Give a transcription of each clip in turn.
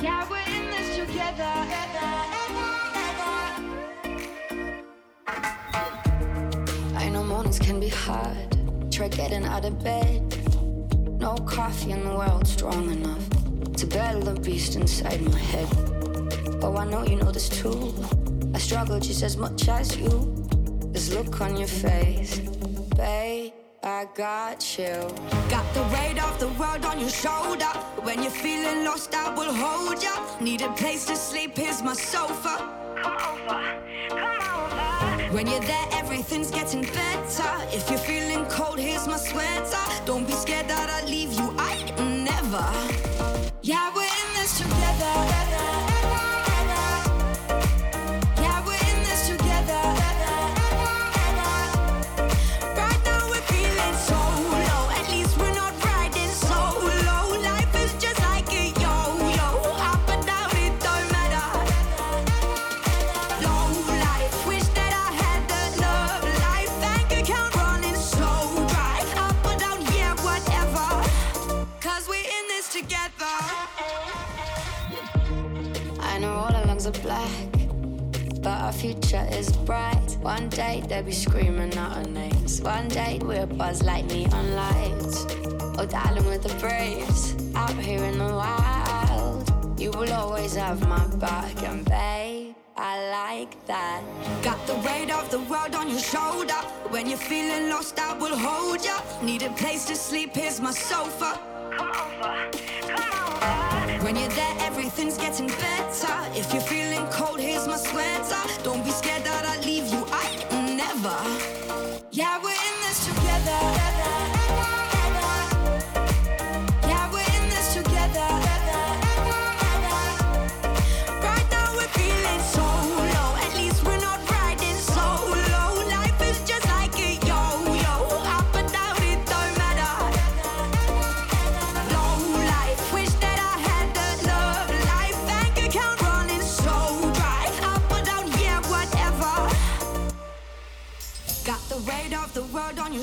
Yeah, we're in this together. I know mornings can be hard. Try getting out of bed. No coffee in the world strong enough to battle the beast inside my head. Oh, I know you know this too. I struggle just as much as you. This look on your face, got you. Got the weight of the world on your shoulder. When you're feeling lost, I will hold ya. Need a place to sleep, here's my sofa. Come over, come over. When you're there, everything's getting better. If you're feeling cold, here's my sweater. Don't be scared that I leave you, I never. Yeah, we're in this together. Are black, but our future is bright. One day they'll be screaming out our names. One day we'll buzz like neon lights. or darling, with the braves out here in the wild. You will always have my back, and babe, I like that. Got the weight of the world on your shoulder. When you're feeling lost, I will hold ya. Need a place to sleep, here's my sofa. Come over. When you're there, everything's getting better. If you're feeling cold, here's my sweater. Don't be scared that I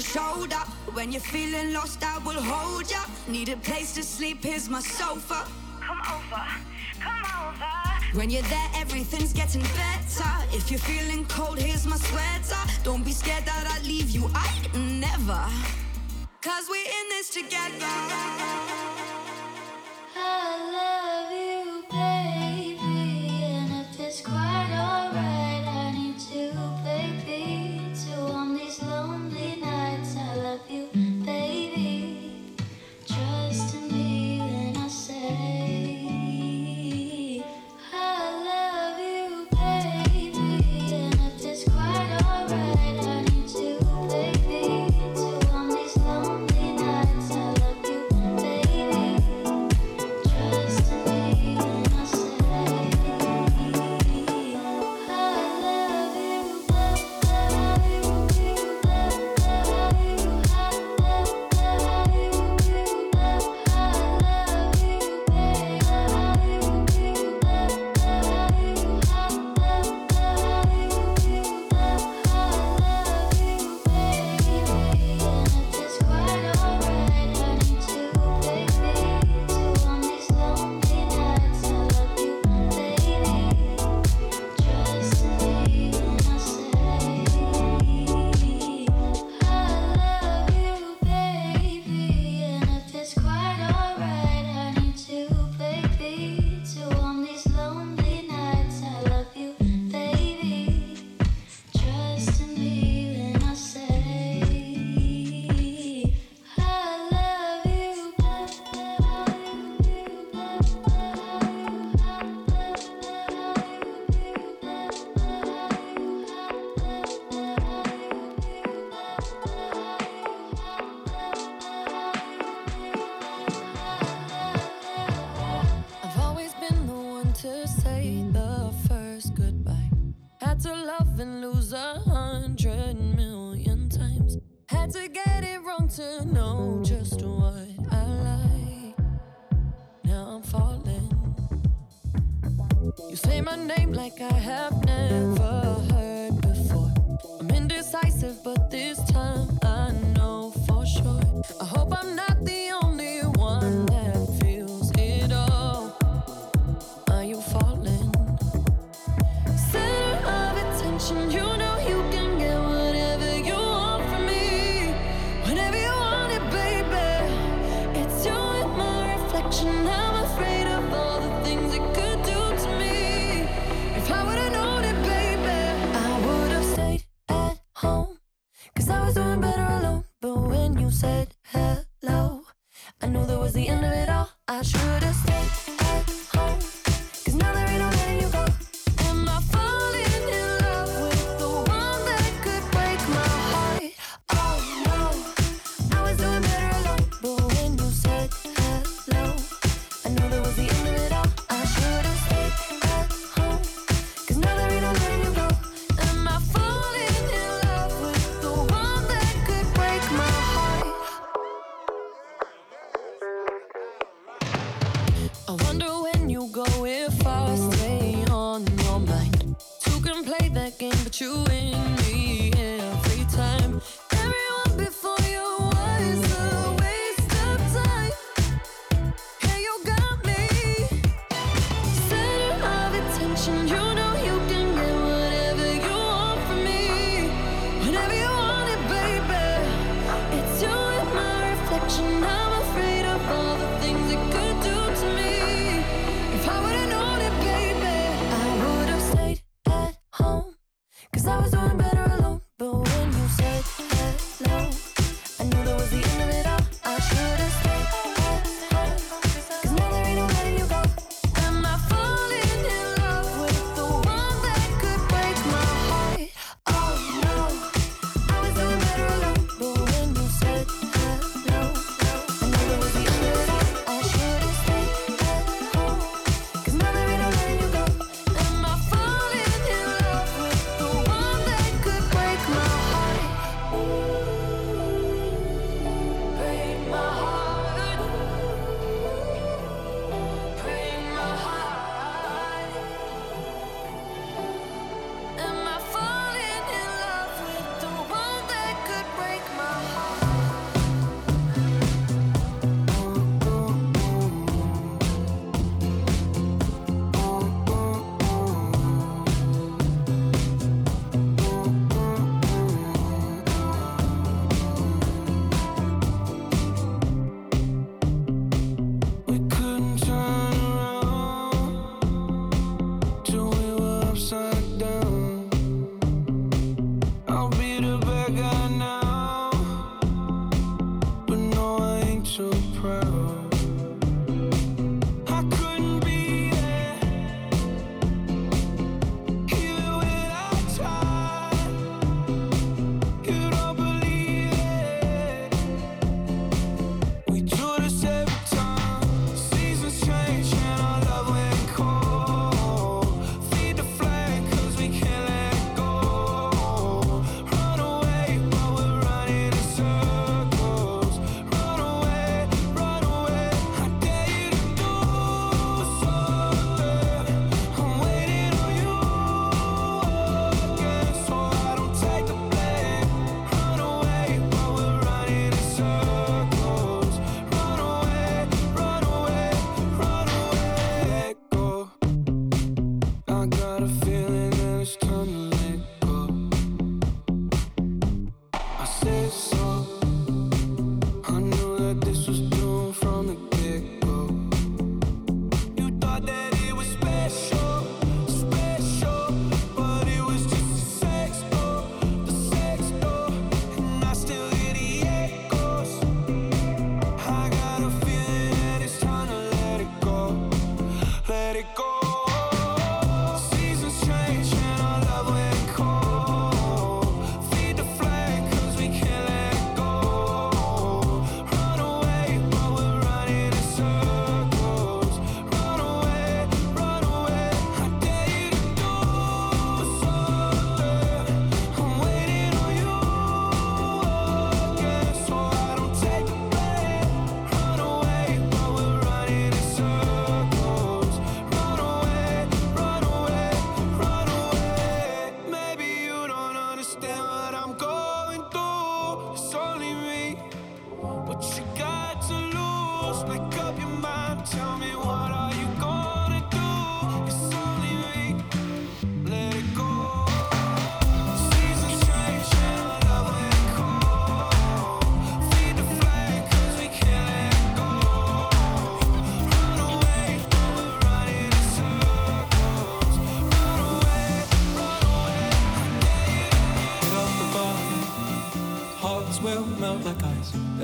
shoulder. When you're feeling lost, I will hold ya. Need a place to sleep, here's my sofa. Come over, come over. When you're there, everything's getting better. If you're feeling cold, here's my sweater. Don't be scared that I leave you, I never. Cause we're in this together. I love you, baby.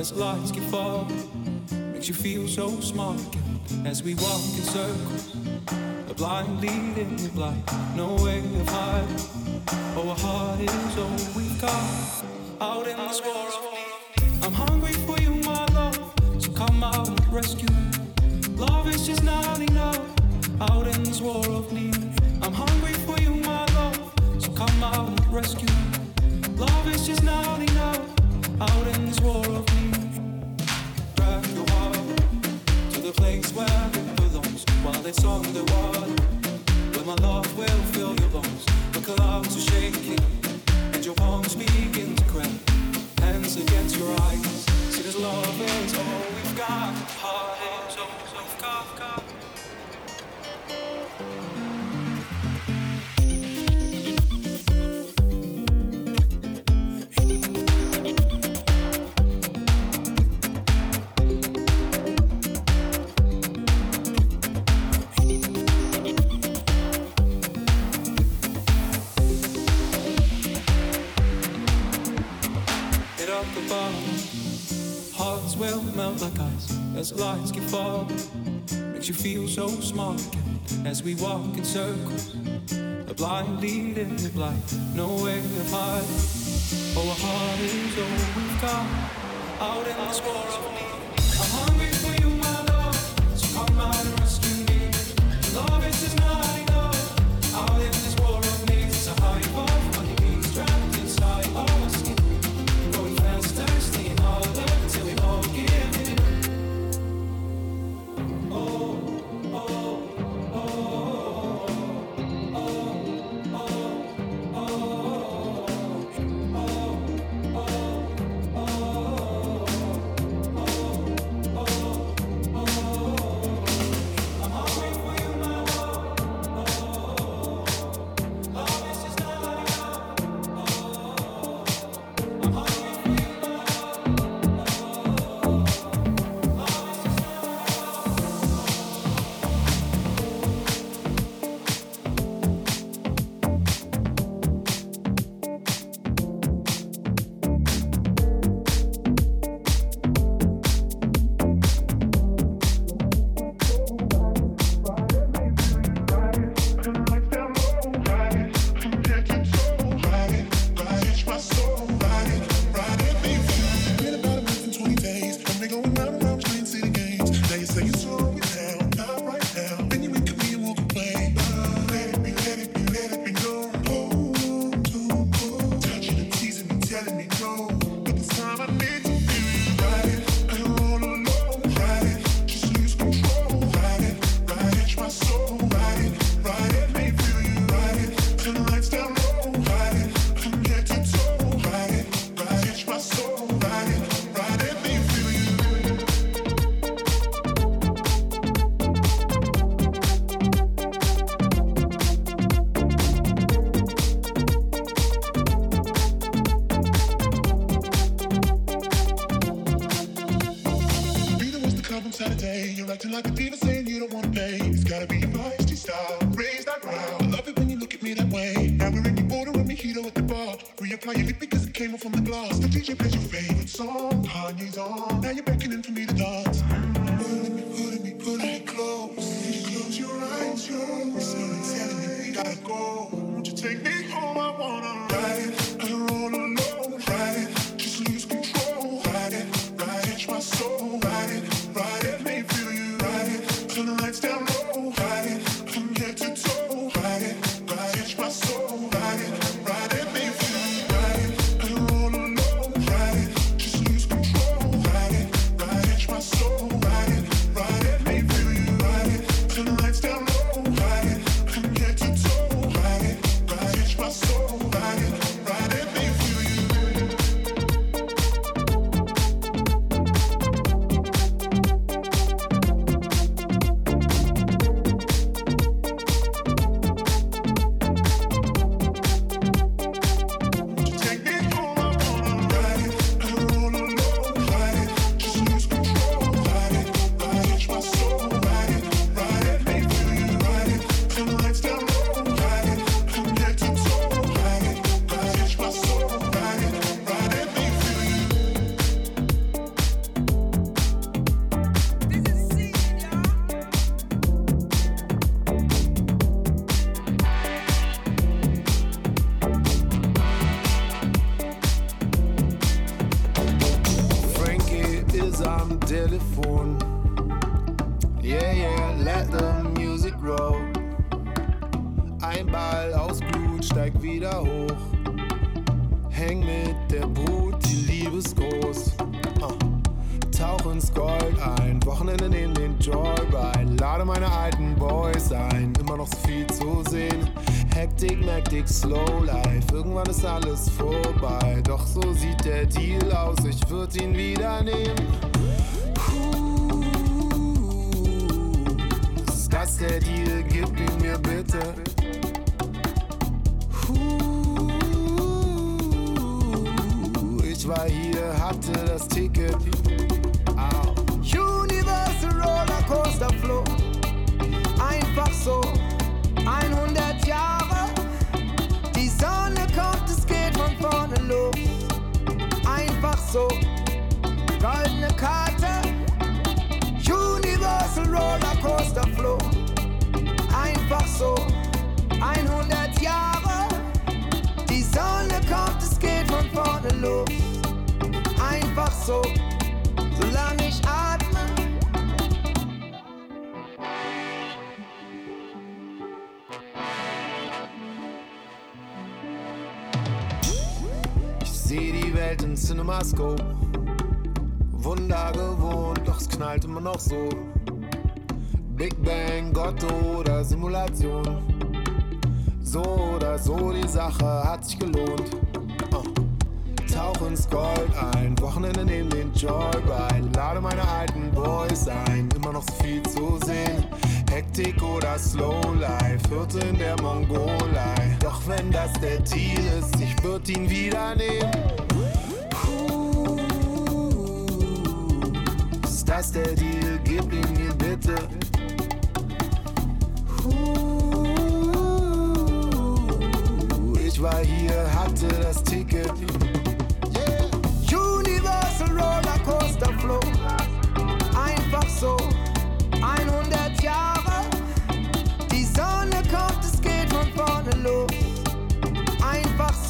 as lights keep falling. Makes you feel so small again as we walk in circles. A blind leading the blind, no way of hide. Oh, our heart is all we got out in this world. I'm hungry for you, my love, so come out and rescue. Love is just not enough out in this world of need. I'm hungry for you, my love, so come out and rescue. it's on the water, where my love will fill your bones. The clouds are shaking. lights keep falling, makes you feel so small again. As we walk in circles, a blind leading the blind, no way to hide. Oh, our heart is all oh, we've got out in this war of need.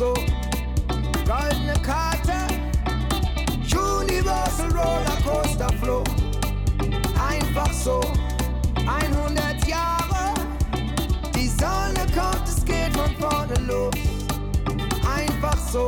so. Goldene Karte, Universal Rollercoaster Flow. Einfach so, 100 Jahre. Die Sonne kommt, es geht von vorne los. Einfach so.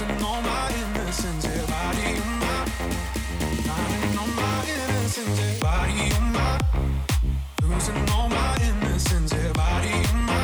losing all my innocence. Yeah, body on my, finding all my innocence. Yeah, body on losing all my innocence. Yeah, body on my,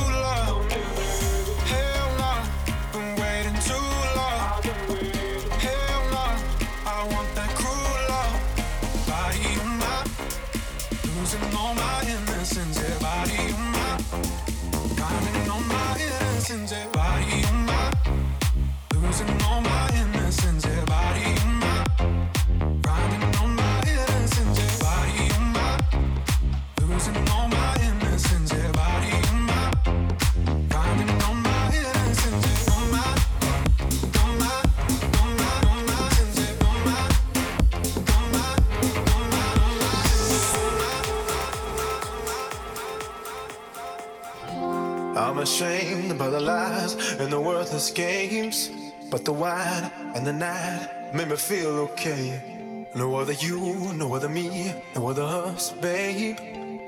ashamed by the lies and the worthless games. But the wine and the night made me feel okay. No other you, no other me, no other us, babe.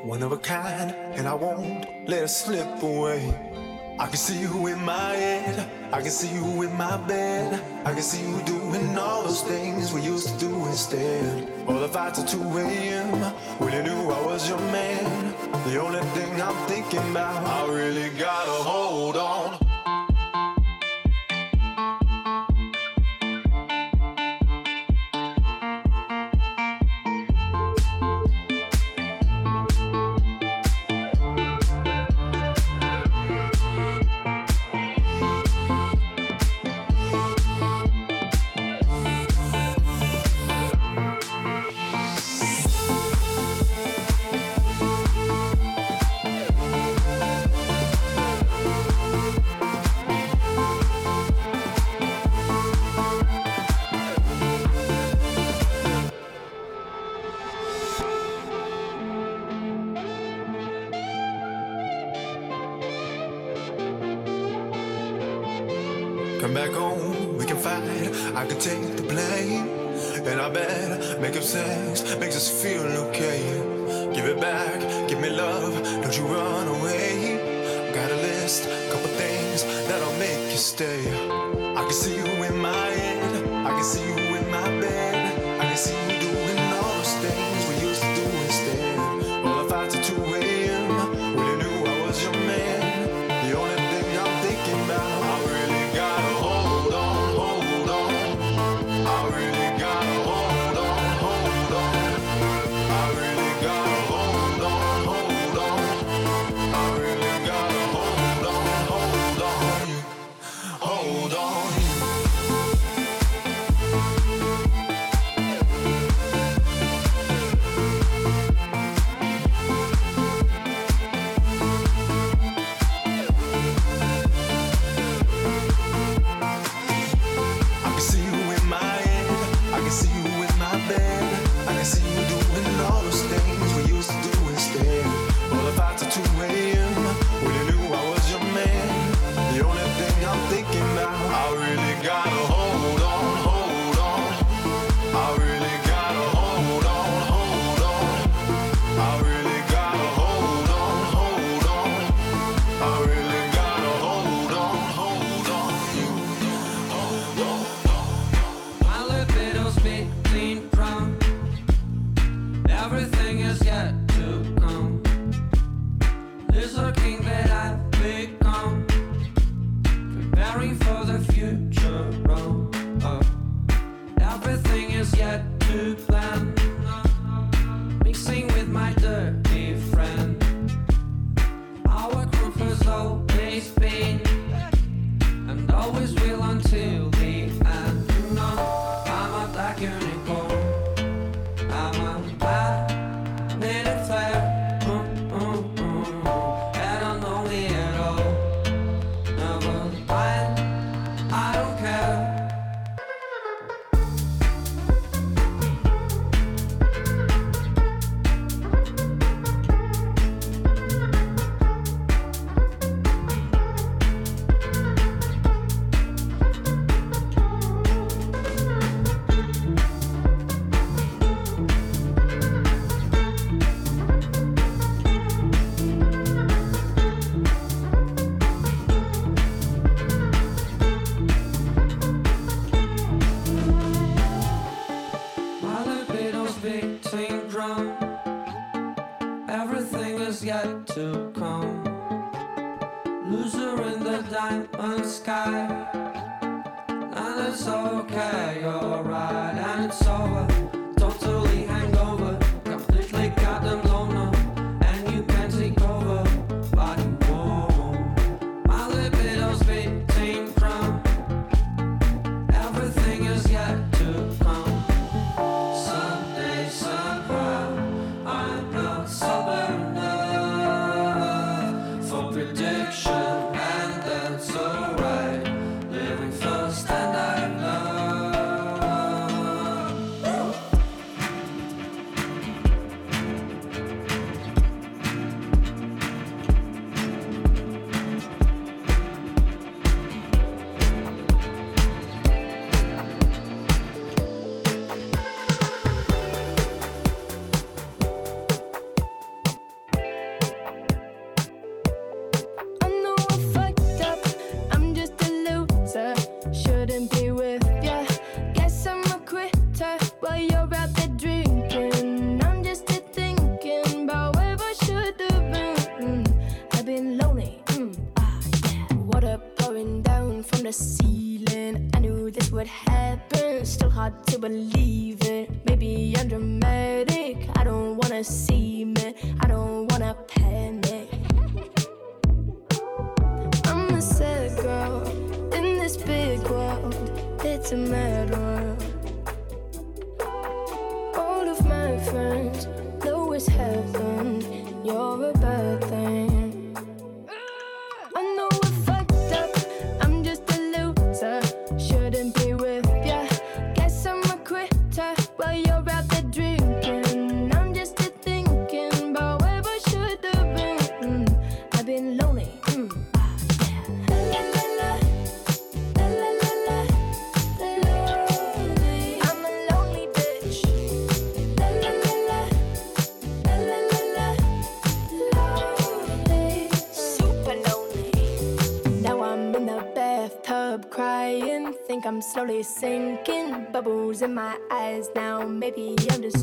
One of a kind, and I won't let it slip away. I can see you in my head, I can see you in my bed. I can see you doing all those things we used to do instead. All the fights at 2 a.m. when you knew I was your man. The only thing I'm thinking about, I really gotta hold on. Take the blame. And I bet making sex makes us feel okay. Give it back, give me love, don't you run away. Got a list, couple things that'll make you stay. I can see you in my head, I can see you sinking. Bubbles in my eyes now. Maybe I'm just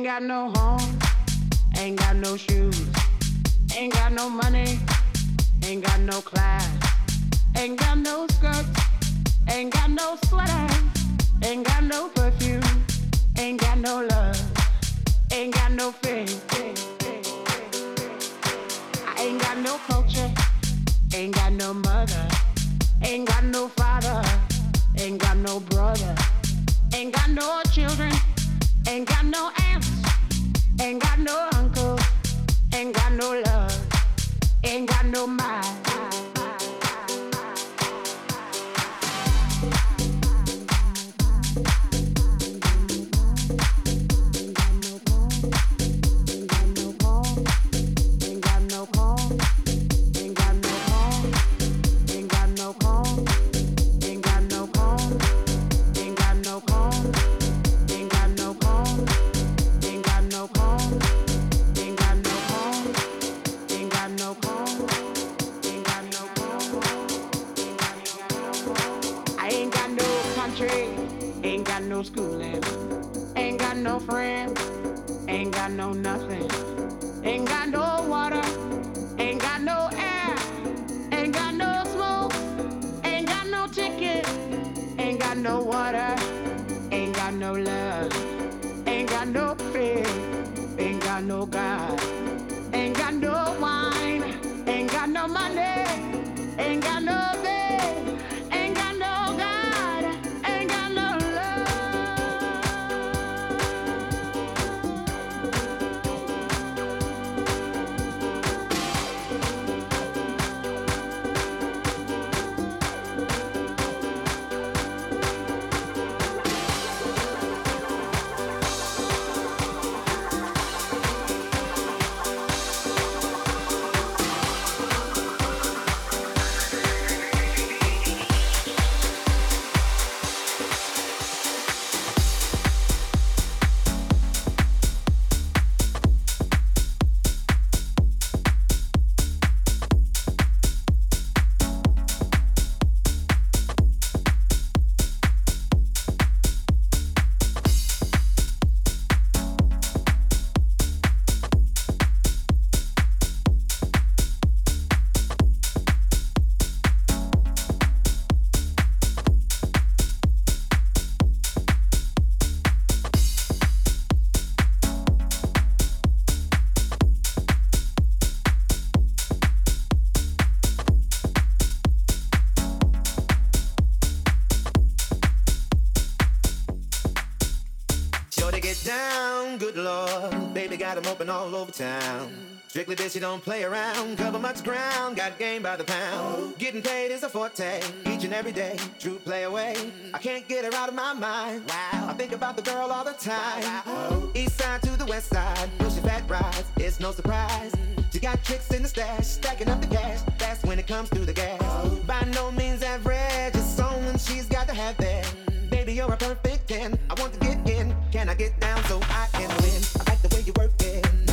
ain't got no home. jumping all over town. Strictly bitch, you don't play around. Cover much ground, got game by the pound. Getting paid is a forte, each and every day. True play away. I can't get her out of my mind. Wow, I think about the girl all the time. East side to the west side, pushing fat rides. It's no surprise. She got tricks in the stash, stacking up the cash. That's when it comes through the gas. By no means average, it's someone she's got to have there. Baby, you're a perfect 10. I want to get in. Can I get down so I can win? the way you work it.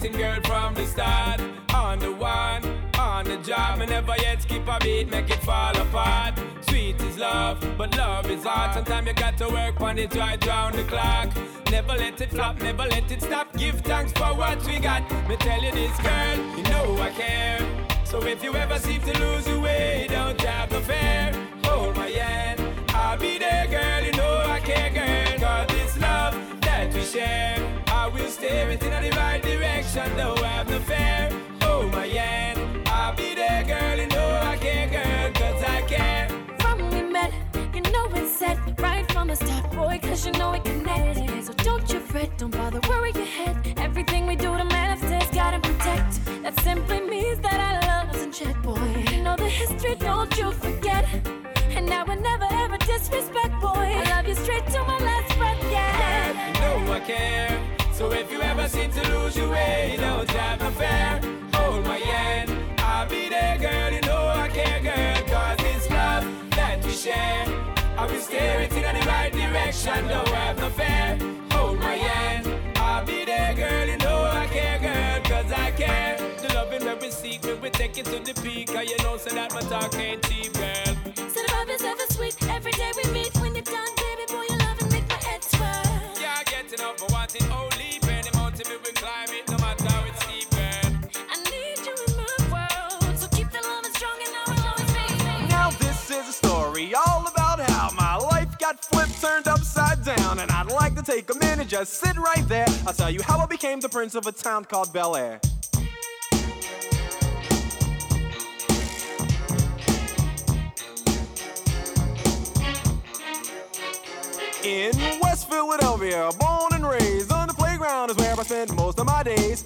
Getting, girl, from the start. On the one, on the job, me never yet skip a beat, make it fall apart. Sweet is love, but love is hard. Sometimes you got to work on it right round the clock. Never let it flop, never let it stop. Give thanks for what we got. Me tell you this, girl, you know I care. So if you ever seem to lose your way, don't have no fear. Hold my hand, I'll be there, girl. You know I care, girl. Cause it's love that we share. I will steer it in the right direction, don't have no fear. Hold my hand, I'll be there, girl. You know I care, girl. Cause I care. From we met, you know it's set right from the start, boy, cause you know it connected. So don't you fret, don't bother worry your head. Everything we do to manifest, gotta protect. That simply means that our love is in check, boy. You know the history, don't you forget. And now we never ever disrespect, boy. I love you straight to my last breath, yeah. You know I care. So if you ever seem no fear. Hold my hand, I'll be there, girl. You know I care, girl. Cause it's love that we share. I will steer it in the right direction, don't have no fear. Hold my hand, I'll be there, girl. You know I care, girl. Cause I care. The loving where we seek, we take it to the peak. Cause you know, so that my talk ain't cheap, girl. Said above is ever sweet. Every day we meet. To take a minute, just sit right there. I'll tell you how I became the prince of a town called Bel Air. In West Philadelphia, born and raised on the playground is where I spent most of my days.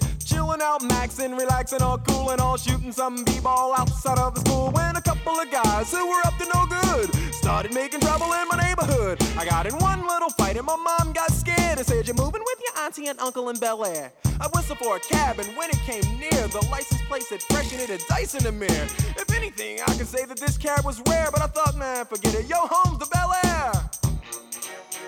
Chilling out, maxing, relaxing, all cool and all shooting some b-ball outside of the school. When a couple of guys who were up to no good started making trouble in my neighborhood. I got in one little fight and my mom got scared and said, "You're moving with your auntie and uncle in Bel Air." I whistled for a cab and when it came near, the license plate said fresh and it had dice in the mirror. If anything, I could say that this cab was rare, but I thought, man, forget it. Yo, home's the Bel Air.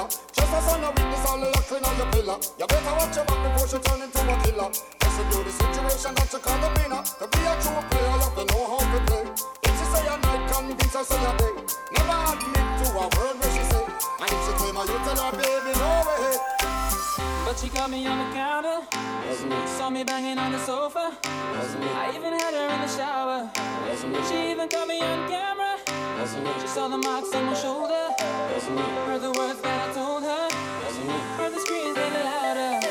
Villa? Just as on a witness, all the locking on your pillar. You better watch your back before she turn into a killer. Just to do the situation that you call the winner. To be a true player, you have to know how to play. If she say a night, convince her say a day. Never admit to a word where she say. And if she claim her, you tell her, baby, no way. But she caught me on the counter. Saw me banging on the sofa. I even had her in the shower. She even caught me on camera. She saw the marks on my shoulder. Heard the words that I told her. Heard the screams getting louder.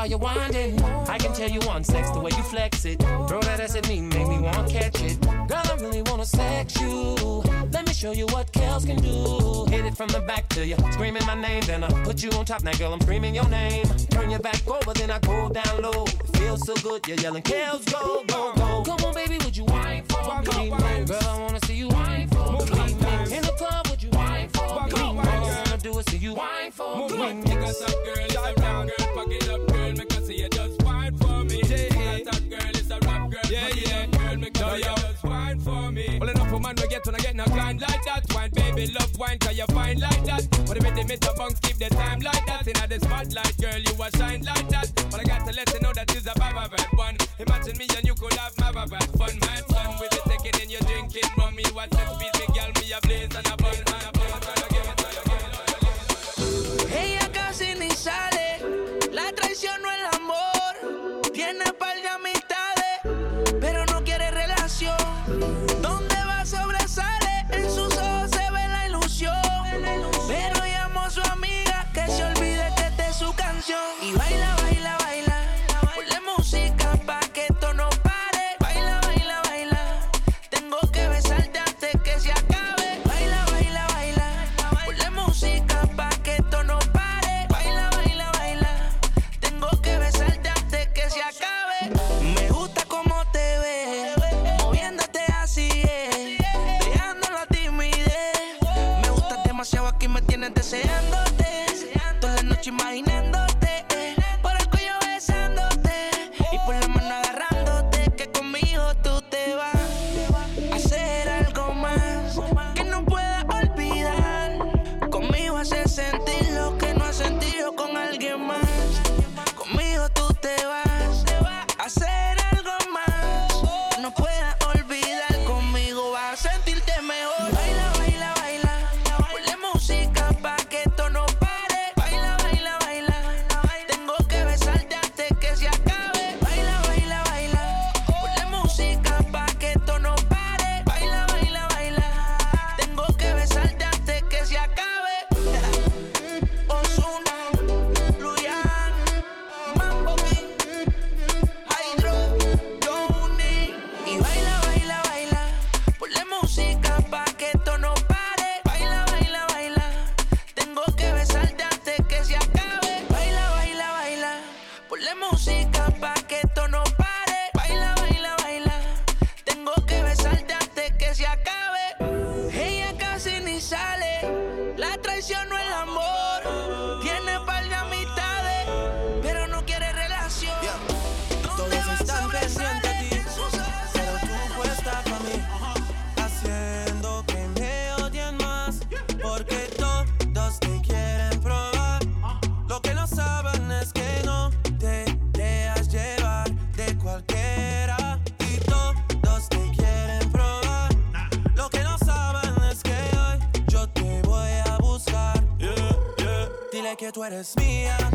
while you're winding. I can tell you want sex the way you flex it. Throw that ass at me, make me want to catch it. Girl, I really wanna sex you. Let me show you what Kels can do. Hit it from the back to you, screaming my name, then I put you on top. Now, girl, I'm screaming your name. Turn your back over, then I go down low. It feels so good, you're yelling Kels, go, go, go. Come on, baby, would you wine for me? Girl, I wanna see you wine for me. In the club, would you wine for me? All I wanna do it, see you wine for me. Take niggas up, girl. wine like that. Wine, baby, love wine, cause you fine like that. What if it, they make the bunk, keep the time like that. In the spotlight, girl, you a shine like eres mía,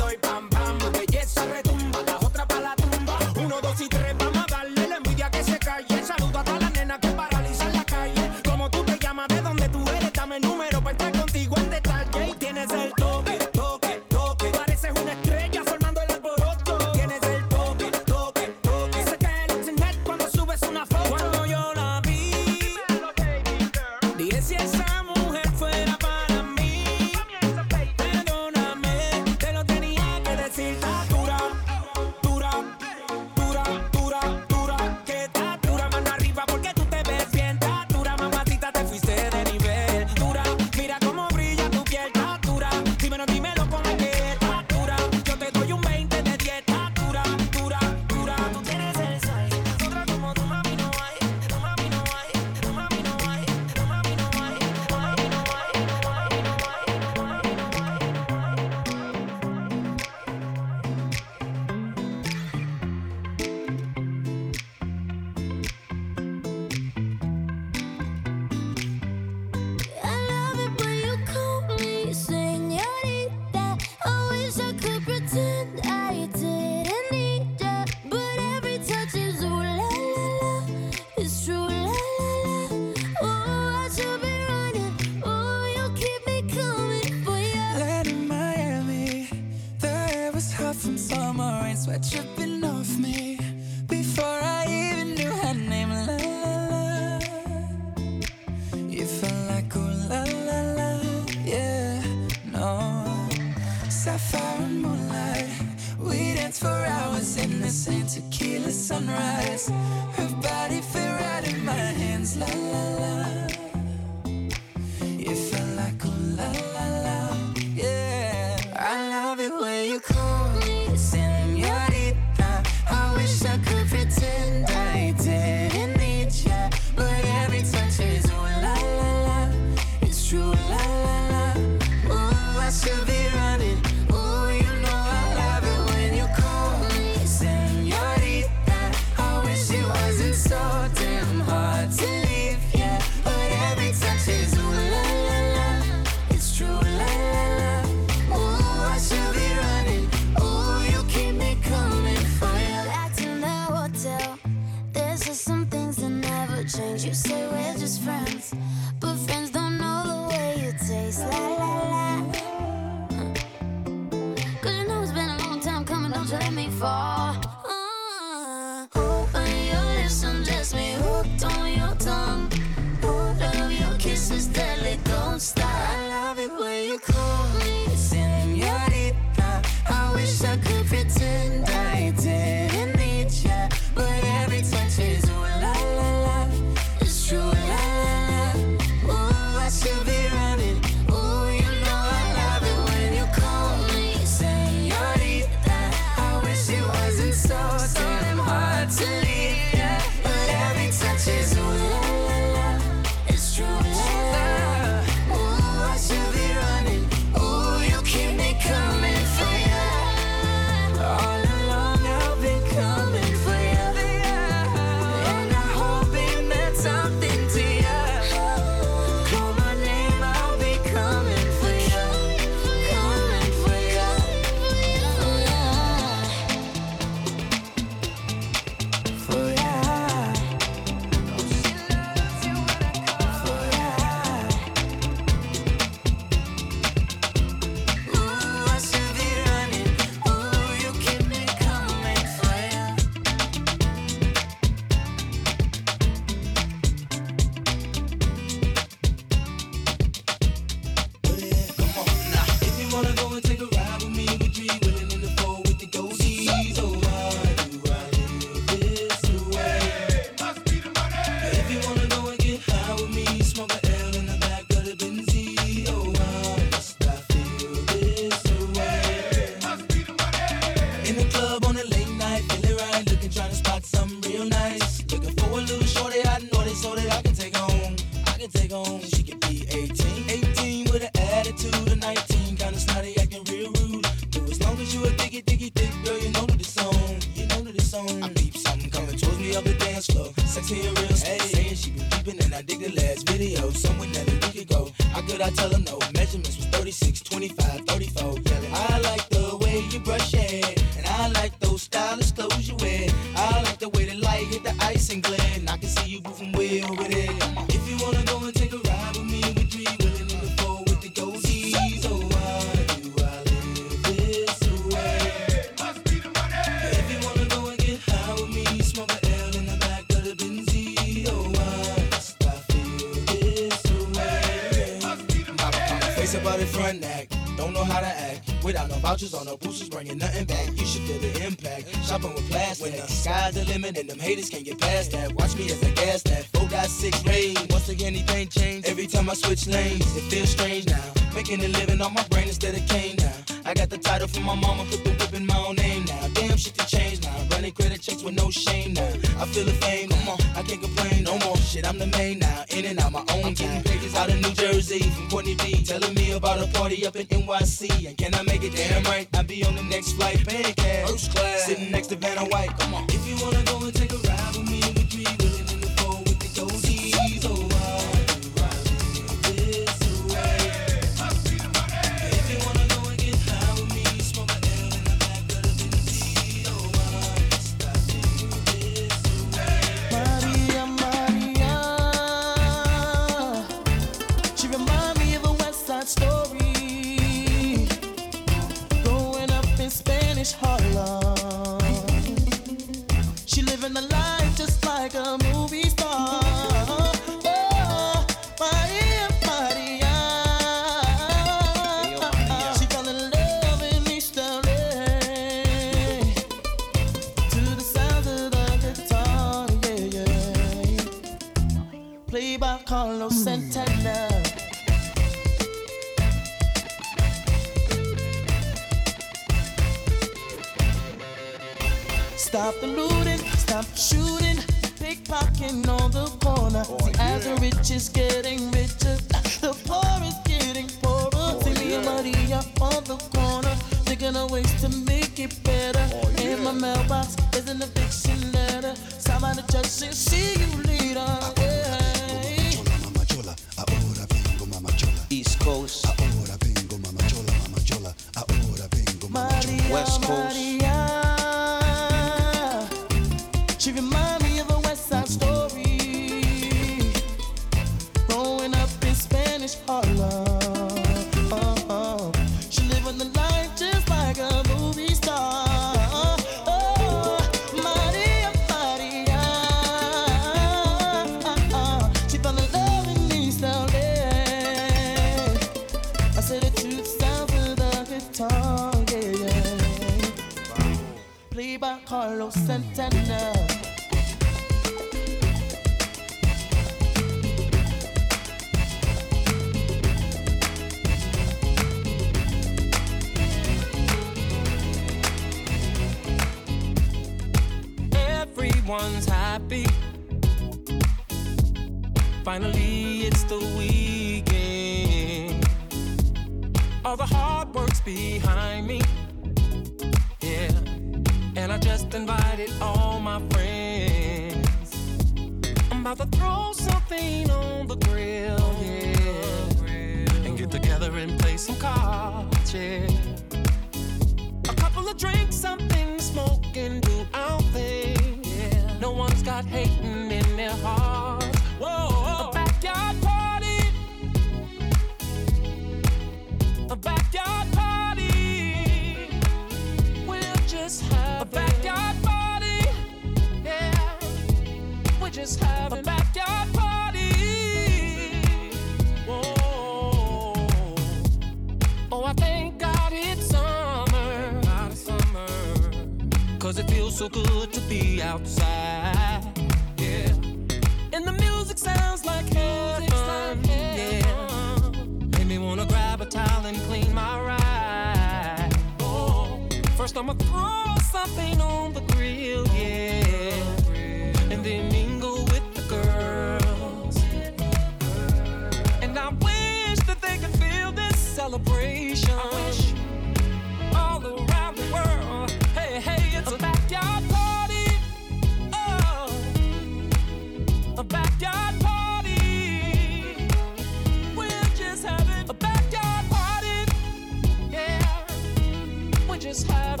just have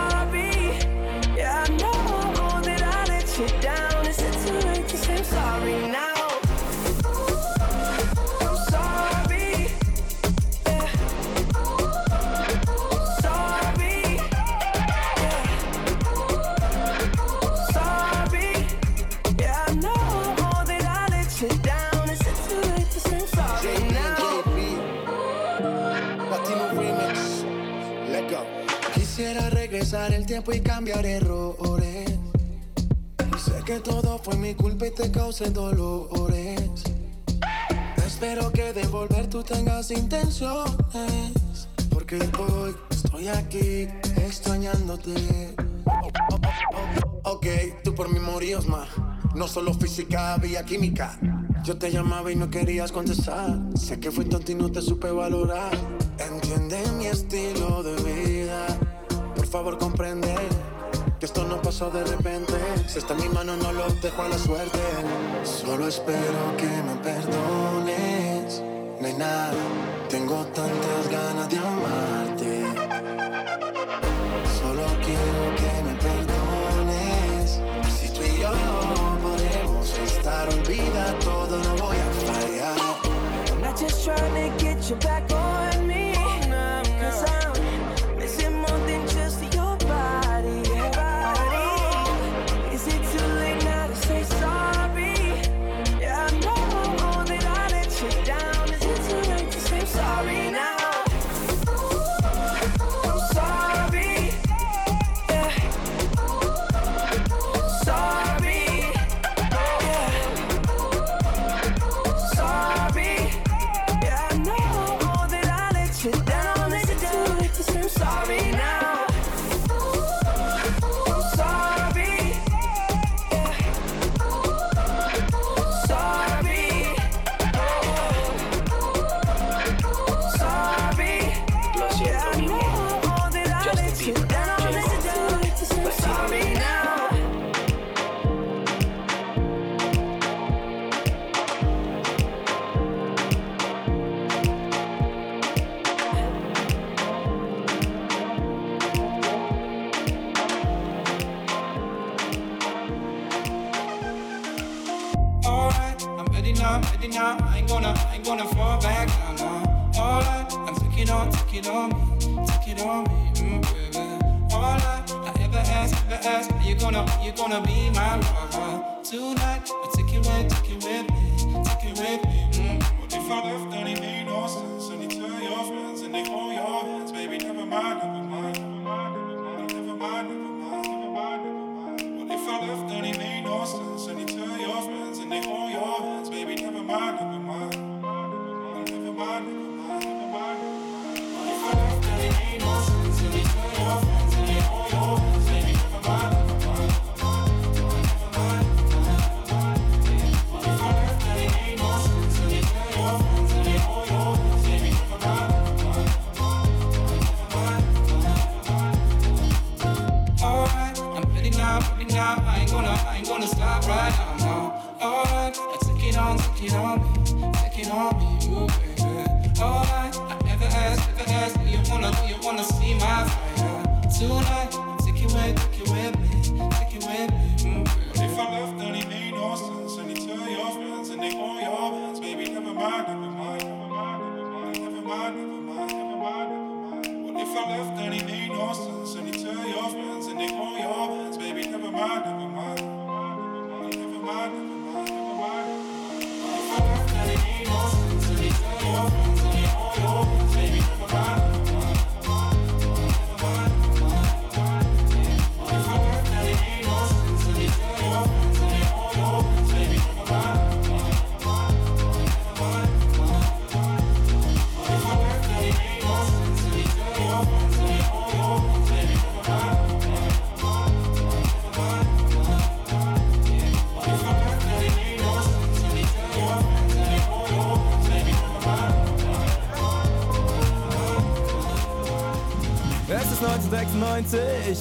tiempo y cambiar errores. Sé que todo fue mi culpa y te causé dolores. Espero que de volver tú tengas intenciones. Porque hoy estoy aquí extrañándote. Ok, tú por mí morías más. No solo física, había química. Yo te llamaba y no querías contestar. Sé que fui tonto y no te supe valorar. Entiende mi estilo de vida Favor, comprende que esto no pasó de repente. Si está en mi mano, no lo dejo a la suerte. Solo espero que me perdones. Nena, tengo tantas ganas de amarte. Solo quiero que me perdones. Si tú y yo podemos estar, olvida todo, no voy a fallar. Just trying to get you back on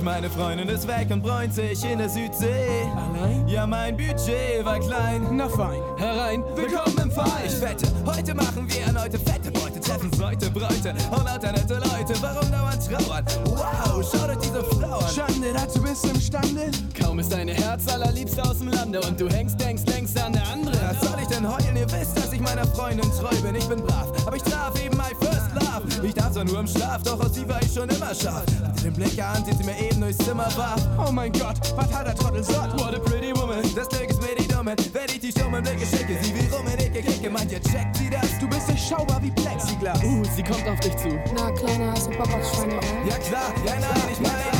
1996, meine Freundin ist weg und bräunt sich in der Südsee. Allein? Ja, mein Budget war klein. Na fein, herein, willkommen im Fall. Ich wette, heute machen wir erneute fette Beute, treffen Leute, Bräute und lauter nette Leute. Warum dauernd trauern? Wow, schaut euch diese Dazu bist du imstande? Kaum ist deine Herz allerliebste aus dem Lande und du hängst, denkst, denkst an der andere. Was soll ich denn heulen? Ihr wisst, dass ich meiner Freundin treu bin. Ich bin brav, aber ich traf eben my first love. Ich darf zwar nur im Schlaf, doch aus sie war ich schon immer scharf. Hatte den Blick an, die sie mir eben durchs Zimmer warf. Oh mein Gott, was hat der Trottel satt? What a pretty woman. Das Glück ist mir die Dumme. Wenn ich die stummen Blicke schicke, sie wie rum in Ecke kicke, meint ihr, checkt sie das? Du bist durchschaubar wie Plexiglas. Uh, sie kommt auf dich zu. Na, Kleiner, hast du auf Schweine, Ja klar, ja nein, ich meine,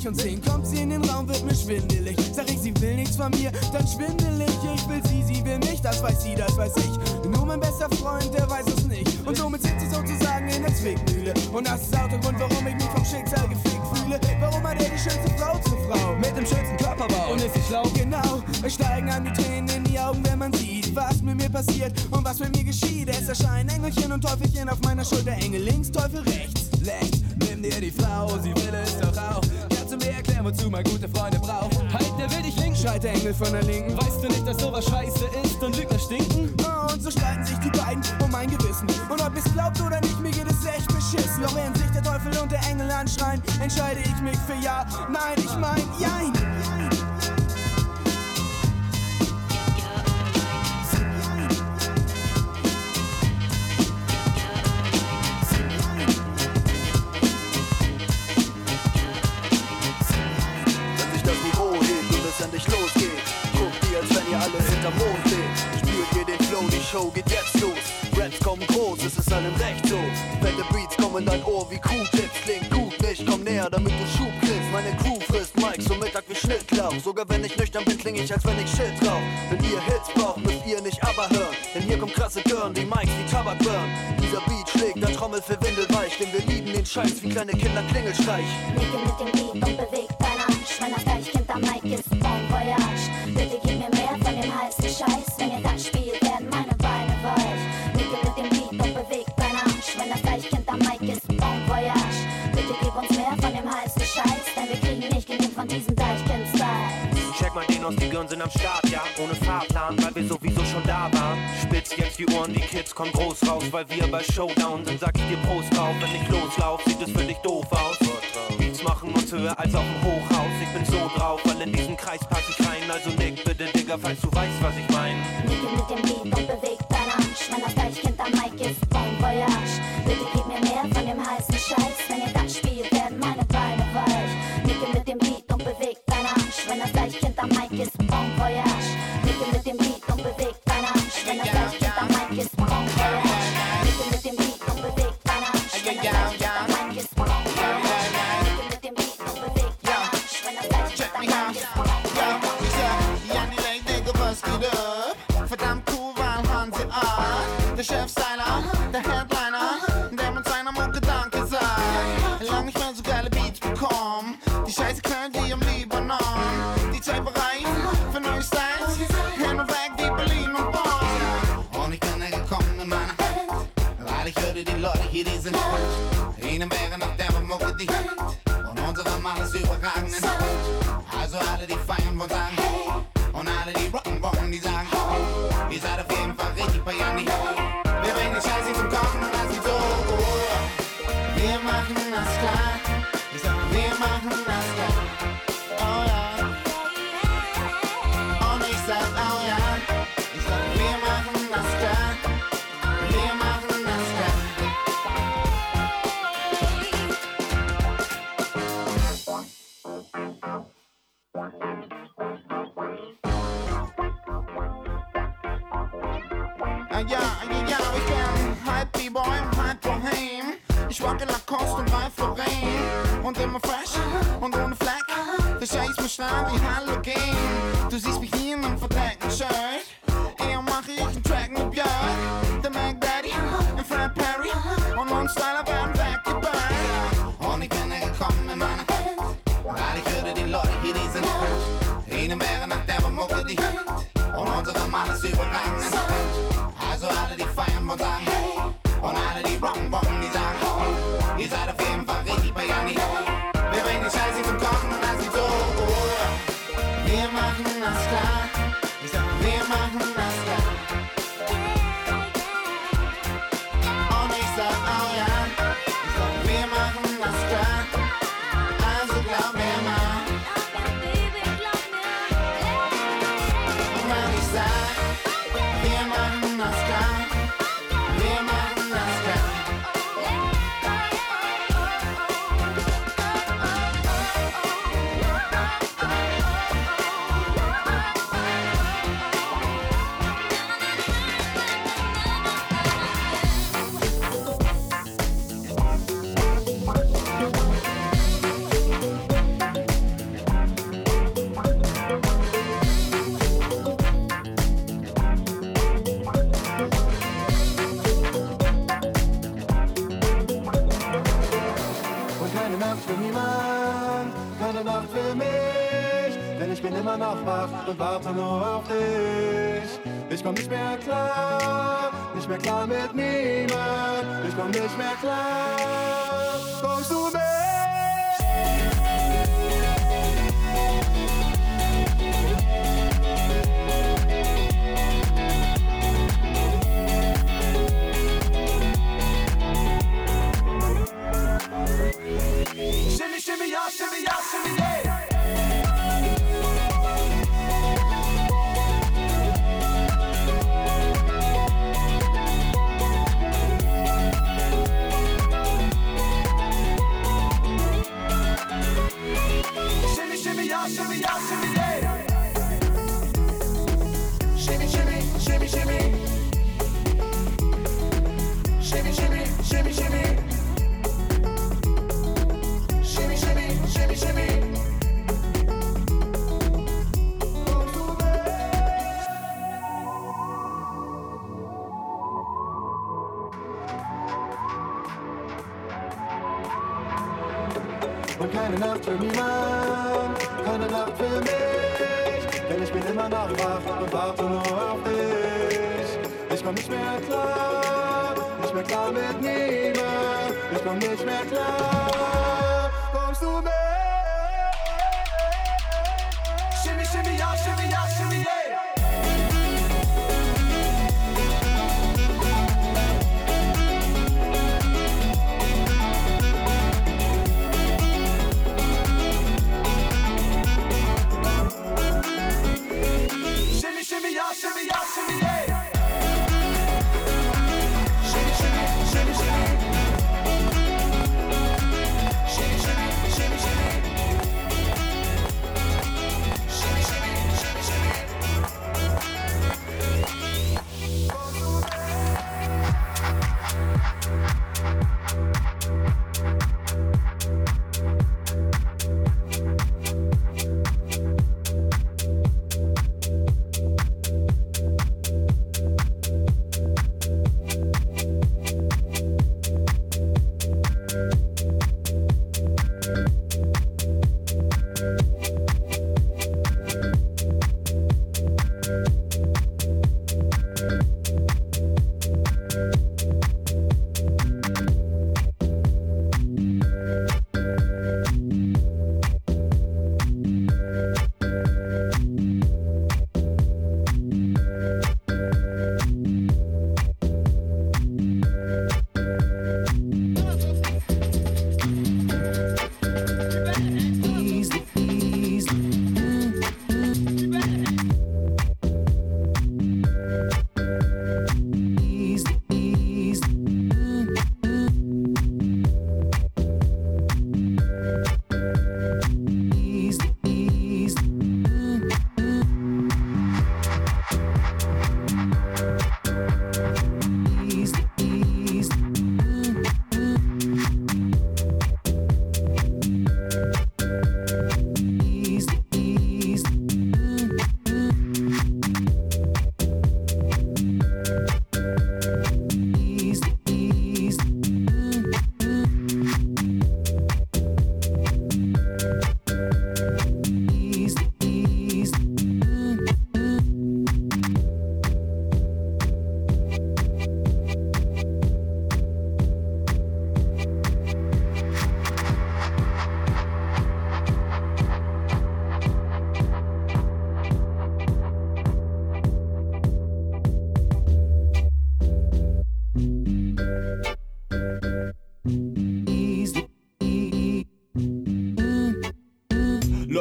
Und ich uns sehen, kommt sie in den Raum, wird mir schwindelig. Sag ich, sie will nichts von mir, dann schwindelig. Ich will sie, sie will mich, das weiß sie, das weiß ich. Nur mein bester Freund, der weiß es nicht. Und somit sitzt sie sozusagen in der Zwickmühle. Und das ist auch der Grund, warum ich mich vom Schicksal gefickt fühle. Warum hat er die schönste Frau zur Frau? Mit dem schönsten Körperbau. Und ist sie schlau? Genau. Es steigen an die Tränen in die Augen, wenn man sieht, was mit mir passiert und was mit mir geschieht. Es erscheinen Engelchen und Teufelchen auf meiner Schulter. Engel links, Teufel rechts. Lecht, nimm dir die Frau, sie will es doch auch. Mir erklären, wozu man gute Freunde braucht? Halt, der will dich linken. Schreit der Engel von der Linken. Weißt du nicht, dass sowas scheiße ist und Lügner stinken? Oh, und so streiten sich die beiden um mein Gewissen. Und ob ich's glaubt oder nicht, mir geht es echt beschissen. Doch während sich der Teufel und der Engel anschreien, entscheide ich mich für Ja. Nein, ich mein Jein. Wenn Show geht jetzt los. Raps kommen groß, es ist allen recht so. Fette Beats kommen in dein Ohr wie Q-Tips. Klingt gut nicht, komm näher, damit du Schub kriegst. Meine Crew frisst Mike so Mittag wie Schnittlauch. Sogar wenn ich nüchtern bin, kling ich, als wenn ich Shit rauch. Wenn ihr Hits braucht, müsst ihr nicht aber hören. Denn hier kommt krasse Girl, die Mikes wie Tabak burn. Dieser Beat schlägt der Trommel für Windelweich. Denn wir lieben den Scheiß wie kleine Kinder Klingelstreich. Nicke mit dem Beat und beweg deinen Girls sind am Start, ja, ohne Fahrplan, weil wir sowieso schon da waren. Spitz jetzt die Ohren, die Kids kommen groß raus, weil wir bei Showdown sind, sag ich dir Prost drauf. Wenn ich loslauf, sieht es für dich doof aus. Beats machen uns höher als auf dem Hochhaus. Ich bin so drauf, weil in diesen Kreis pass ich rein. Also nick bitte, Digga, falls du weißt, was ich mein. Nicke mit dem Beat Deichkind am Also alle, die feiern,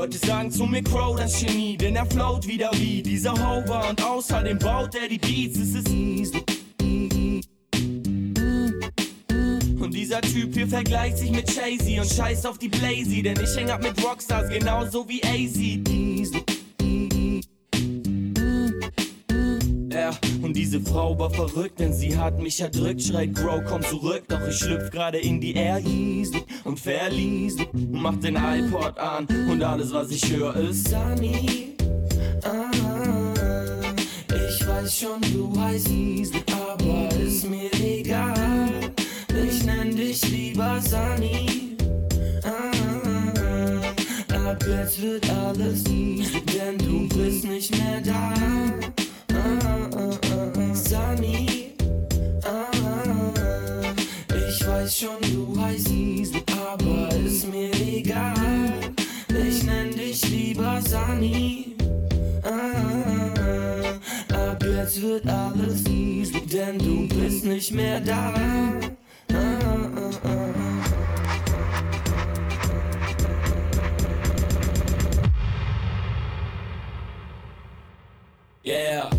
Leute sagen zu mir Crow, das Genie, denn er float wieder wie dieser Hover und außerdem baut er die Beats, es ist easy. Und dieser Typ hier vergleicht sich mit Chasey und scheißt auf die Blazy, denn ich häng ab mit Rockstars genauso wie AZ. Und diese Frau war verrückt, denn sie hat mich erdrückt. Schreit Grow, komm zurück, doch ich schlüpf gerade in die Air und verließ Mach den iPod an und alles, was ich höre, ist Sunny. jetzt wird alles easy, denn du bist nicht mehr da. Ah, ah, ah. Yeah.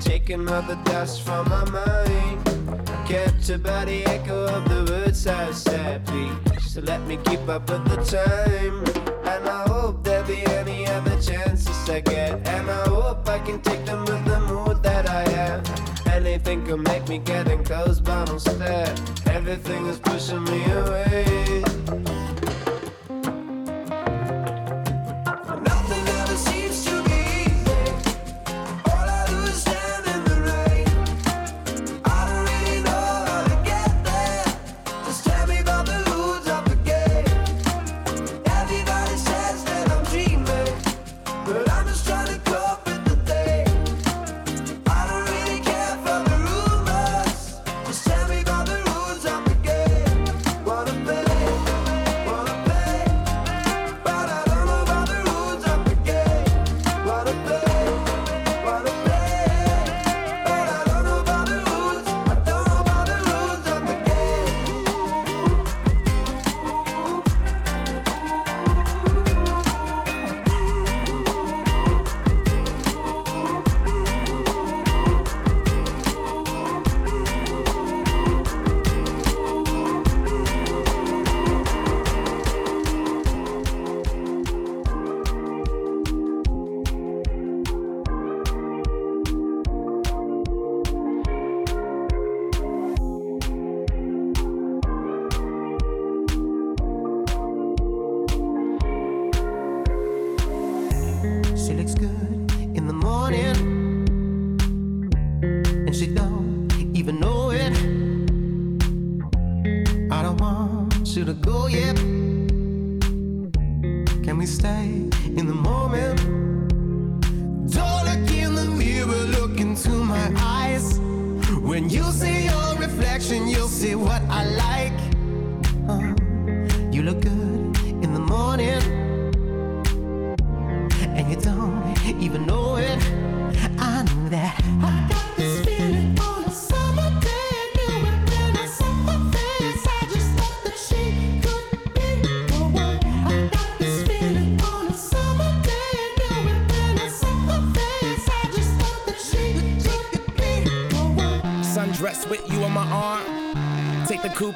Taking all the dust from my mind. kept about the echo of the words I said. Please so let me keep up with the time. And I hope there'll be any other chances I get. And I hope I can take them with the mood that I have. Anything could make me getting close, but I'm scared. Everything is pushing me away.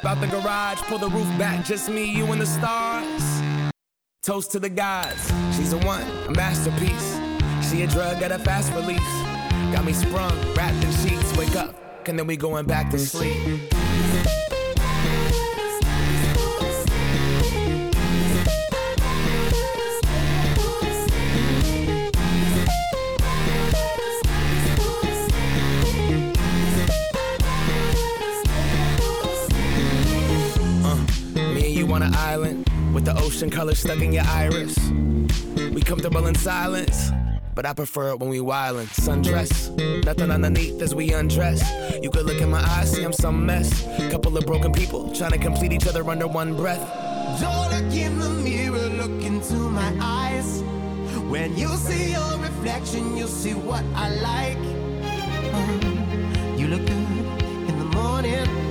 out the garage, pull the roof back, just me, you, and the stars. Toast to the gods, she's a one, a masterpiece. She a drug at a fast release. Got me sprung, wrapped in sheets, wake up, and then we going back to sleep. and colors stuck in your iris. We comfortable in silence, but I prefer it when we wildin'. Sundress, nothing underneath as we undress. You could look in my eyes, see I'm some mess. Couple of broken people trying to complete each other under one breath. Don't look in the mirror, look into my eyes. When you see your reflection, you'll see what I like. Um, you look good in the morning.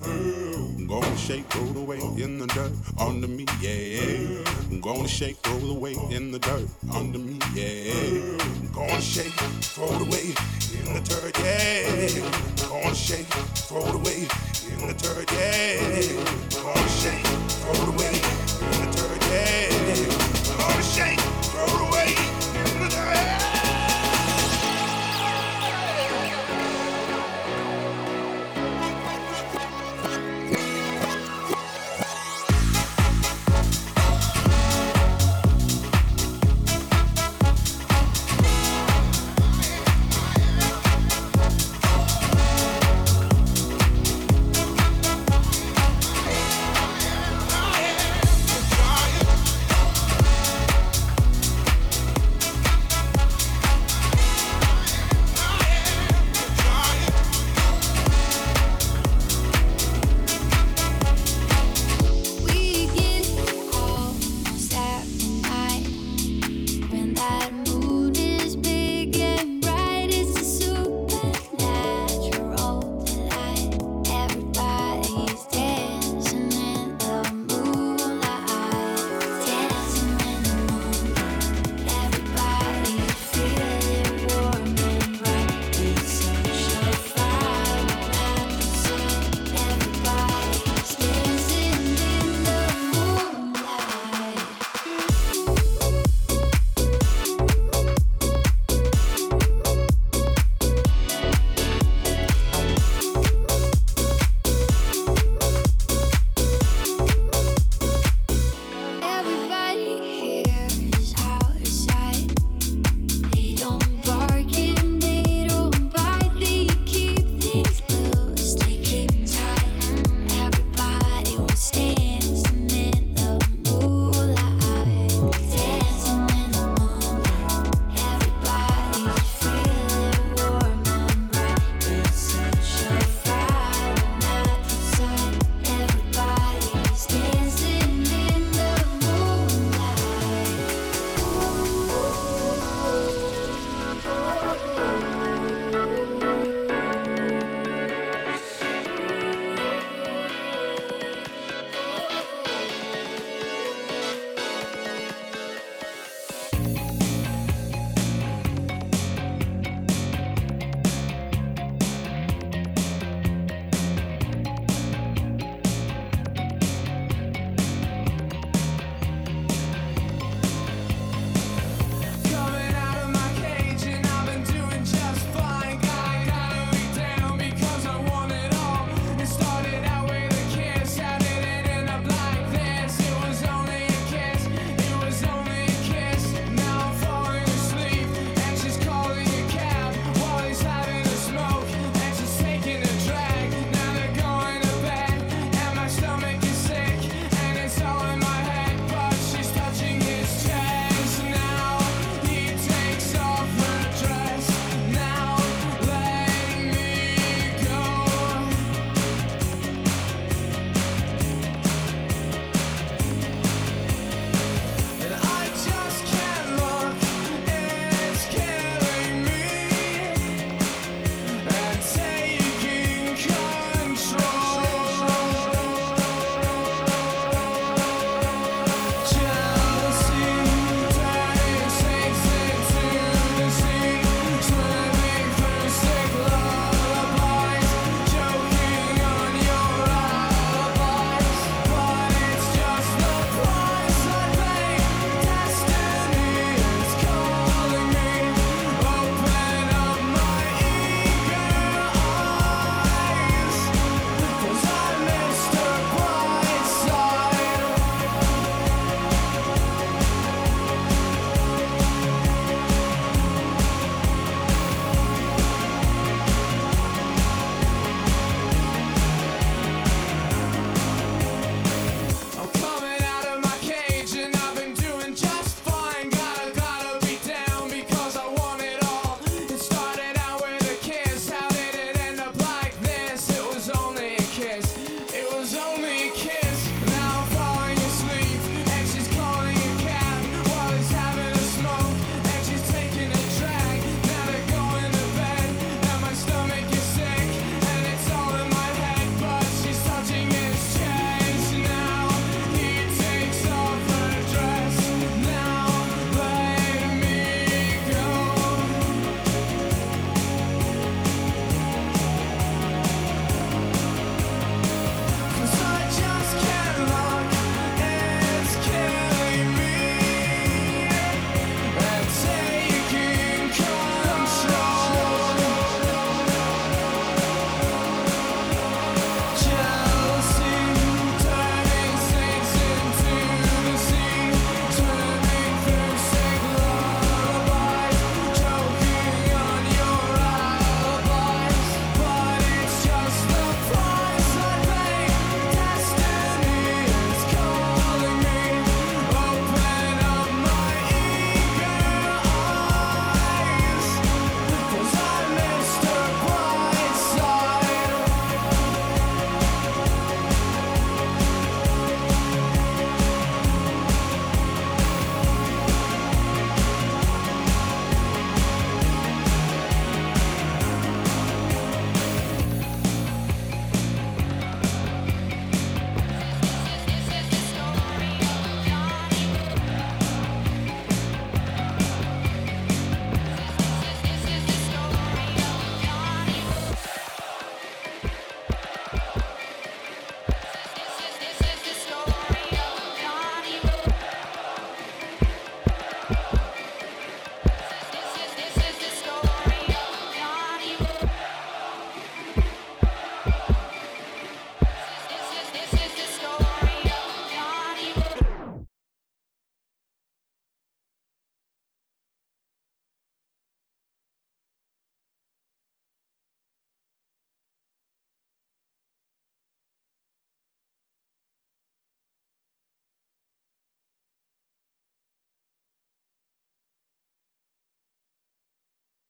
I'm gonna shake, all the weight in the dirt under me, yeah. I'm gonna shake, all the weight in the dirt under me, yeah. I'm gonna shake, all the weight in the dirt, yeah. I'm gonna shake, all the weight in the dirt, yeah. I'm gonna shake, all the weight in the dirt, yeah. I'm gonna shake, all the weight.